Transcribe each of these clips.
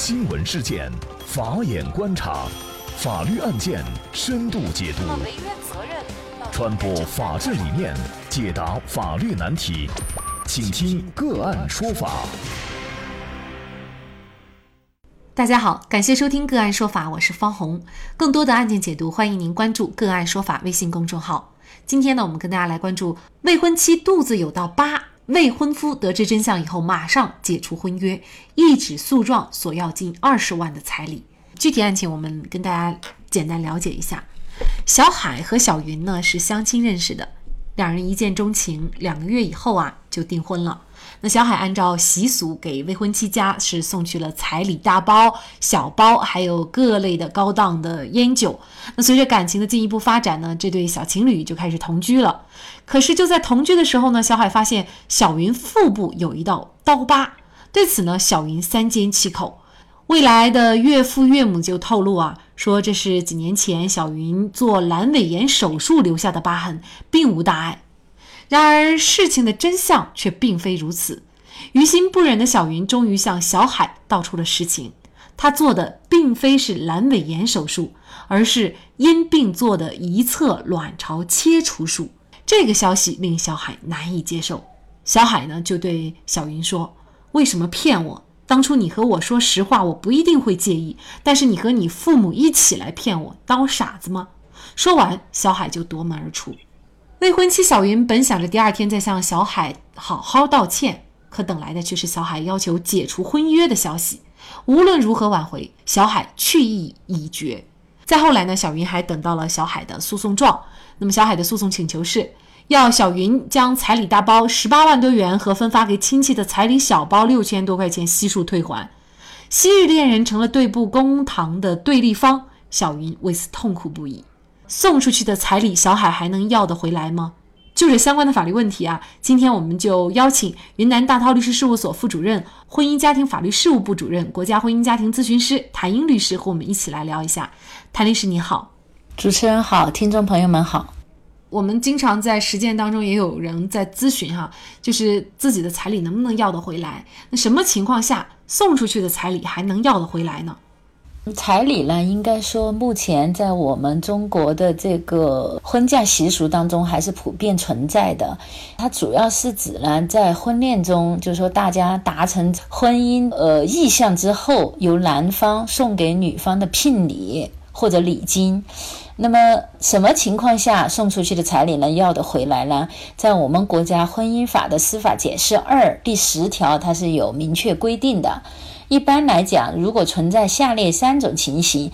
新闻事件，法眼观察，法律案件深度解读，传播法治理念，解答法律难题，请听个案说法。大家好，感谢收听个案说法，我是方红。更多的案件解读，欢迎您关注个案说法微信公众号。今天呢，我们跟大家来关注未婚妻肚子有道疤。未婚夫得知真相以后，马上解除婚约，一纸诉状索要近二十万的彩礼。具体案情我们跟大家简单了解一下。小海和小云呢是相亲认识的，两人一见钟情，两个月以后啊就订婚了。那小海按照习俗给未婚妻家是送去了彩礼大包、小包，还有各类的高档的烟酒。那随着感情的进一步发展呢，这对小情侣就开始同居了。可是就在同居的时候呢，小海发现小云腹部有一道刀疤，对此呢，小云三缄其口。未来的岳父岳母就透露啊，说这是几年前小云做阑尾炎手术留下的疤痕，并无大碍。然而，事情的真相却并非如此。于心不忍的小云终于向小海道出了实情：她做的并非是阑尾炎手术，而是因病做的一侧卵巢切除术。这个消息令小海难以接受。小海呢，就对小云说：“为什么骗我？当初你和我说实话，我不一定会介意。但是你和你父母一起来骗我，当我傻子吗？”说完，小海就夺门而出。未婚妻小云本想着第二天再向小海好好道歉，可等来的却是小海要求解除婚约的消息。无论如何挽回，小海去意已决。再后来呢，小云还等到了小海的诉讼状。那么，小海的诉讼请求是要小云将彩礼大包十八万多元和分发给亲戚的彩礼小包六千多块钱悉数退还。昔日恋人成了对簿公堂的对立方，小云为此痛苦不已。送出去的彩礼，小海还能要得回来吗？就这相关的法律问题啊，今天我们就邀请云南大韬律师事务所副主任、婚姻家庭法律事务部主任、国家婚姻家庭咨询师谭英律师和我们一起来聊一下。谭律师你好，主持人好，听众朋友们好。我们经常在实践当中也有人在咨询哈，就是自己的彩礼能不能要得回来？那什么情况下送出去的彩礼还能要得回来呢？彩礼呢，应该说目前在我们中国的这个婚嫁习俗当中还是普遍存在的。它主要是指呢，在婚恋中，就是说大家达成婚姻呃意向之后，由男方送给女方的聘礼或者礼金。那么什么情况下送出去的彩礼能要得回来呢？在我们国家婚姻法的司法解释二第十条，它是有明确规定的。一般来讲，如果存在下列三种情形，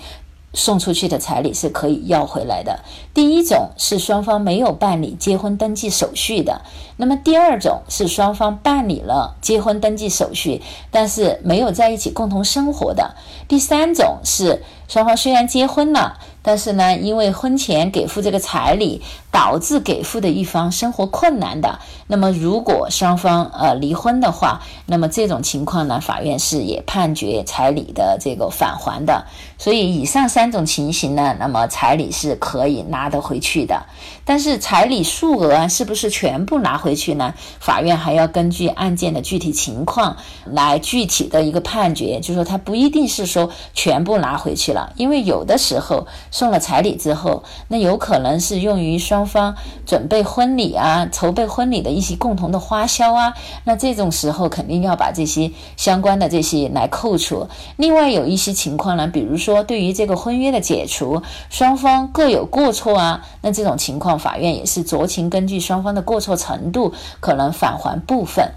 送出去的彩礼是可以要回来的。第一种是双方没有办理结婚登记手续的；那么第二种是双方办理了结婚登记手续，但是没有在一起共同生活的；第三种是双方虽然结婚了。但是呢，因为婚前给付这个彩礼，导致给付的一方生活困难的，那么如果双方呃离婚的话，那么这种情况呢，法院是也判决彩礼的这个返还的。所以以上三种情形呢，那么彩礼是可以拿拿得回去的。但是彩礼数额是不是全部拿回去呢？法院还要根据案件的具体情况来具体的一个判决，就说他不一定是说全部拿回去了，因为有的时候。送了彩礼之后，那有可能是用于双方准备婚礼啊、筹备婚礼的一些共同的花销啊。那这种时候肯定要把这些相关的这些来扣除。另外有一些情况呢，比如说对于这个婚约的解除，双方各有过错啊，那这种情况法院也是酌情根据双方的过错程度，可能返还部分。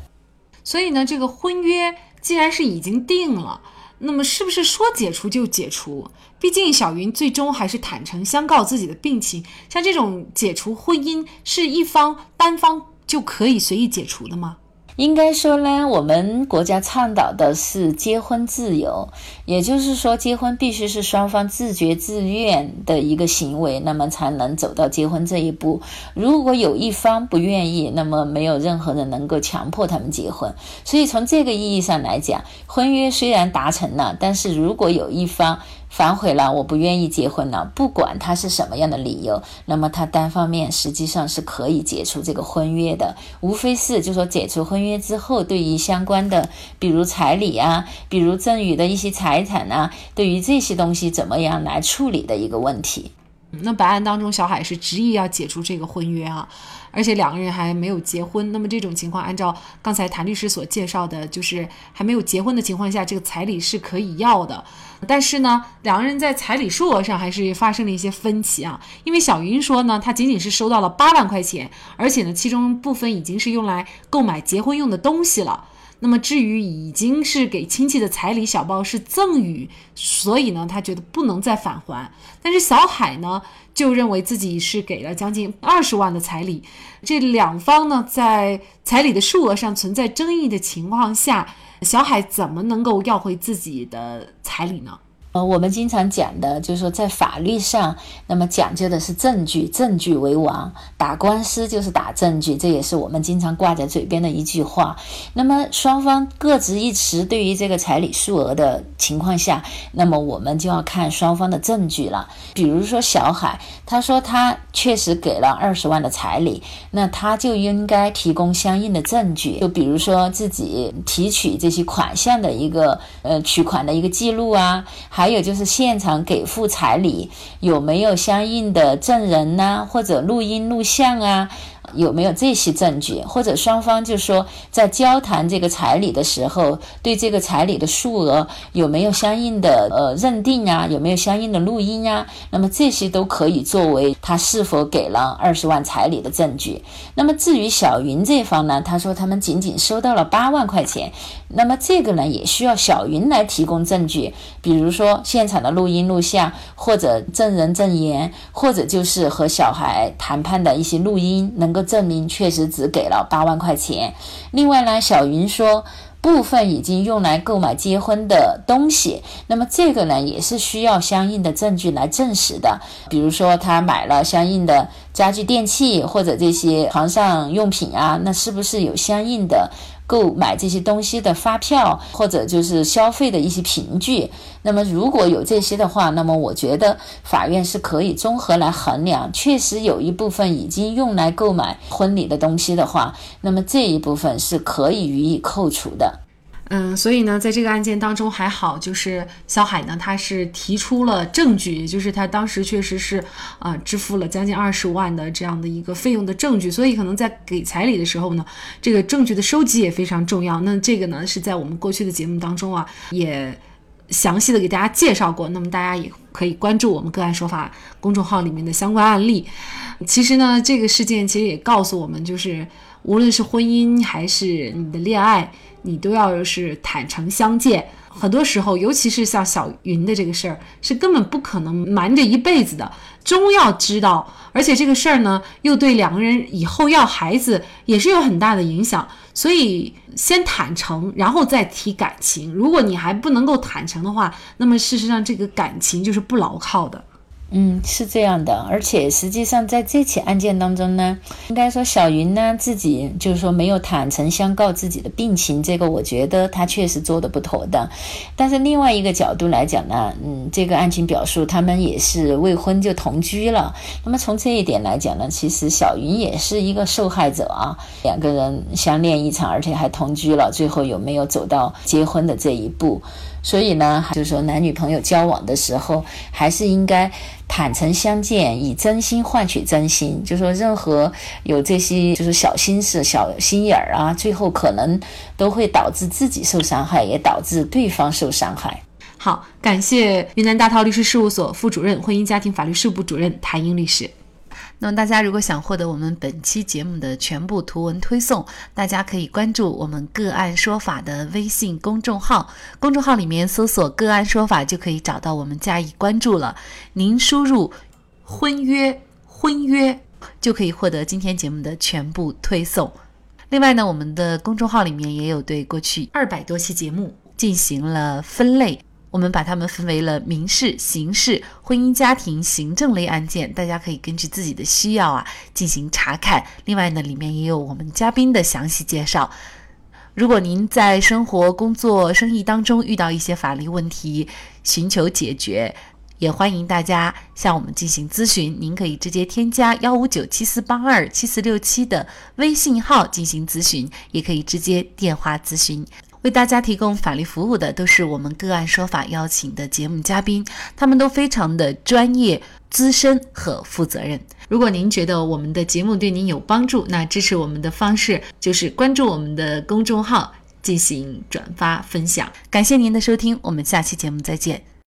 所以呢，这个婚约既然是已经定了。那么是不是说解除就解除？毕竟小云最终还是坦诚相告自己的病情。像这种解除婚姻，是一方单方就可以随意解除的吗？应该说呢，我们国家倡导的是结婚自由，也就是说，结婚必须是双方自觉自愿的一个行为，那么才能走到结婚这一步。如果有一方不愿意，那么没有任何人能够强迫他们结婚。所以从这个意义上来讲，婚约虽然达成了，但是如果有一方反悔了，我不愿意结婚了，不管他是什么样的理由，那么他单方面实际上是可以解除这个婚约的，无非是就说解除婚约之后，对于相关的，比如彩礼啊，比如赠与的一些财产啊，对于这些东西怎么样来处理的一个问题。那本案当中，小海是执意要解除这个婚约啊，而且两个人还没有结婚。那么这种情况，按照刚才谭律师所介绍的，就是还没有结婚的情况下，这个彩礼是可以要的。但是呢，两个人在彩礼数额上还是发生了一些分歧啊。因为小云说呢，她仅仅是收到了八万块钱，而且呢，其中部分已经是用来购买结婚用的东西了。那么至于已经是给亲戚的彩礼小包是赠与，所以呢，他觉得不能再返还。但是小海呢，就认为自己是给了将近二十万的彩礼，这两方呢，在彩礼的数额上存在争议的情况下，小海怎么能够要回自己的彩礼呢？呃，我们经常讲的就是说，在法律上，那么讲究的是证据，证据为王。打官司就是打证据，这也是我们经常挂在嘴边的一句话。那么双方各执一词，对于这个彩礼数额的情况下，那么我们就要看双方的证据了。比如说小海，他说他确实给了二十万的彩礼，那他就应该提供相应的证据，就比如说自己提取这些款项的一个呃取款的一个记录啊。还有就是现场给付彩礼有没有相应的证人呢？或者录音录像啊？有没有这些证据？或者双方就说在交谈这个彩礼的时候，对这个彩礼的数额有没有相应的呃认定啊？有没有相应的录音啊？那么这些都可以作为他是否给了二十万彩礼的证据。那么至于小云这方呢，他说他们仅仅收到了八万块钱，那么这个呢也需要小云来提供证据，比如说现场的录音录像，或者证人证言，或者就是和小孩谈判的一些录音能够。证明确实只给了八万块钱。另外呢，小云说部分已经用来购买结婚的东西，那么这个呢也是需要相应的证据来证实的。比如说他买了相应的家具电器或者这些床上用品啊，那是不是有相应的？购买这些东西的发票，或者就是消费的一些凭据。那么如果有这些的话，那么我觉得法院是可以综合来衡量，确实有一部分已经用来购买婚礼的东西的话，那么这一部分是可以予以扣除的。嗯，所以呢，在这个案件当中还好，就是小海呢，他是提出了证据，也就是他当时确实是啊支付了将近二十万的这样的一个费用的证据，所以可能在给彩礼的时候呢，这个证据的收集也非常重要。那这个呢是在我们过去的节目当中啊，也详细的给大家介绍过，那么大家也可以关注我们个案说法公众号里面的相关案例。其实呢，这个事件其实也告诉我们，就是无论是婚姻还是你的恋爱。你都要是坦诚相见，很多时候，尤其是像小云的这个事儿，是根本不可能瞒着一辈子的，终要知道。而且这个事儿呢，又对两个人以后要孩子也是有很大的影响。所以，先坦诚，然后再提感情。如果你还不能够坦诚的话，那么事实上这个感情就是不牢靠的。嗯，是这样的，而且实际上在这起案件当中呢，应该说小云呢自己就是说没有坦诚相告自己的病情，这个我觉得他确实做的不妥当。但是另外一个角度来讲呢，嗯，这个案情表述他们也是未婚就同居了，那么从这一点来讲呢，其实小云也是一个受害者啊，两个人相恋一场，而且还同居了，最后有没有走到结婚的这一步？所以呢，就是说男女朋友交往的时候，还是应该坦诚相见，以真心换取真心。就说任何有这些就是小心思、小心眼儿啊，最后可能都会导致自己受伤害，也导致对方受伤害。好，感谢云南大韬律师事务所副主任、婚姻家庭法律事务部主任谭英律师。那么大家如果想获得我们本期节目的全部图文推送，大家可以关注我们“个案说法”的微信公众号，公众号里面搜索“个案说法”就可以找到我们加以关注了。您输入“婚约”“婚约”就可以获得今天节目的全部推送。另外呢，我们的公众号里面也有对过去二百多期节目进行了分类。我们把它们分为了民事、刑事、婚姻家庭、行政类案件，大家可以根据自己的需要啊进行查看。另外呢，里面也有我们嘉宾的详细介绍。如果您在生活、工作、生意当中遇到一些法律问题，寻求解决，也欢迎大家向我们进行咨询。您可以直接添加幺五九七四八二七四六七的微信号进行咨询，也可以直接电话咨询。为大家提供法律服务的都是我们个案说法邀请的节目嘉宾，他们都非常的专业、资深和负责任。如果您觉得我们的节目对您有帮助，那支持我们的方式就是关注我们的公众号进行转发分享。感谢您的收听，我们下期节目再见。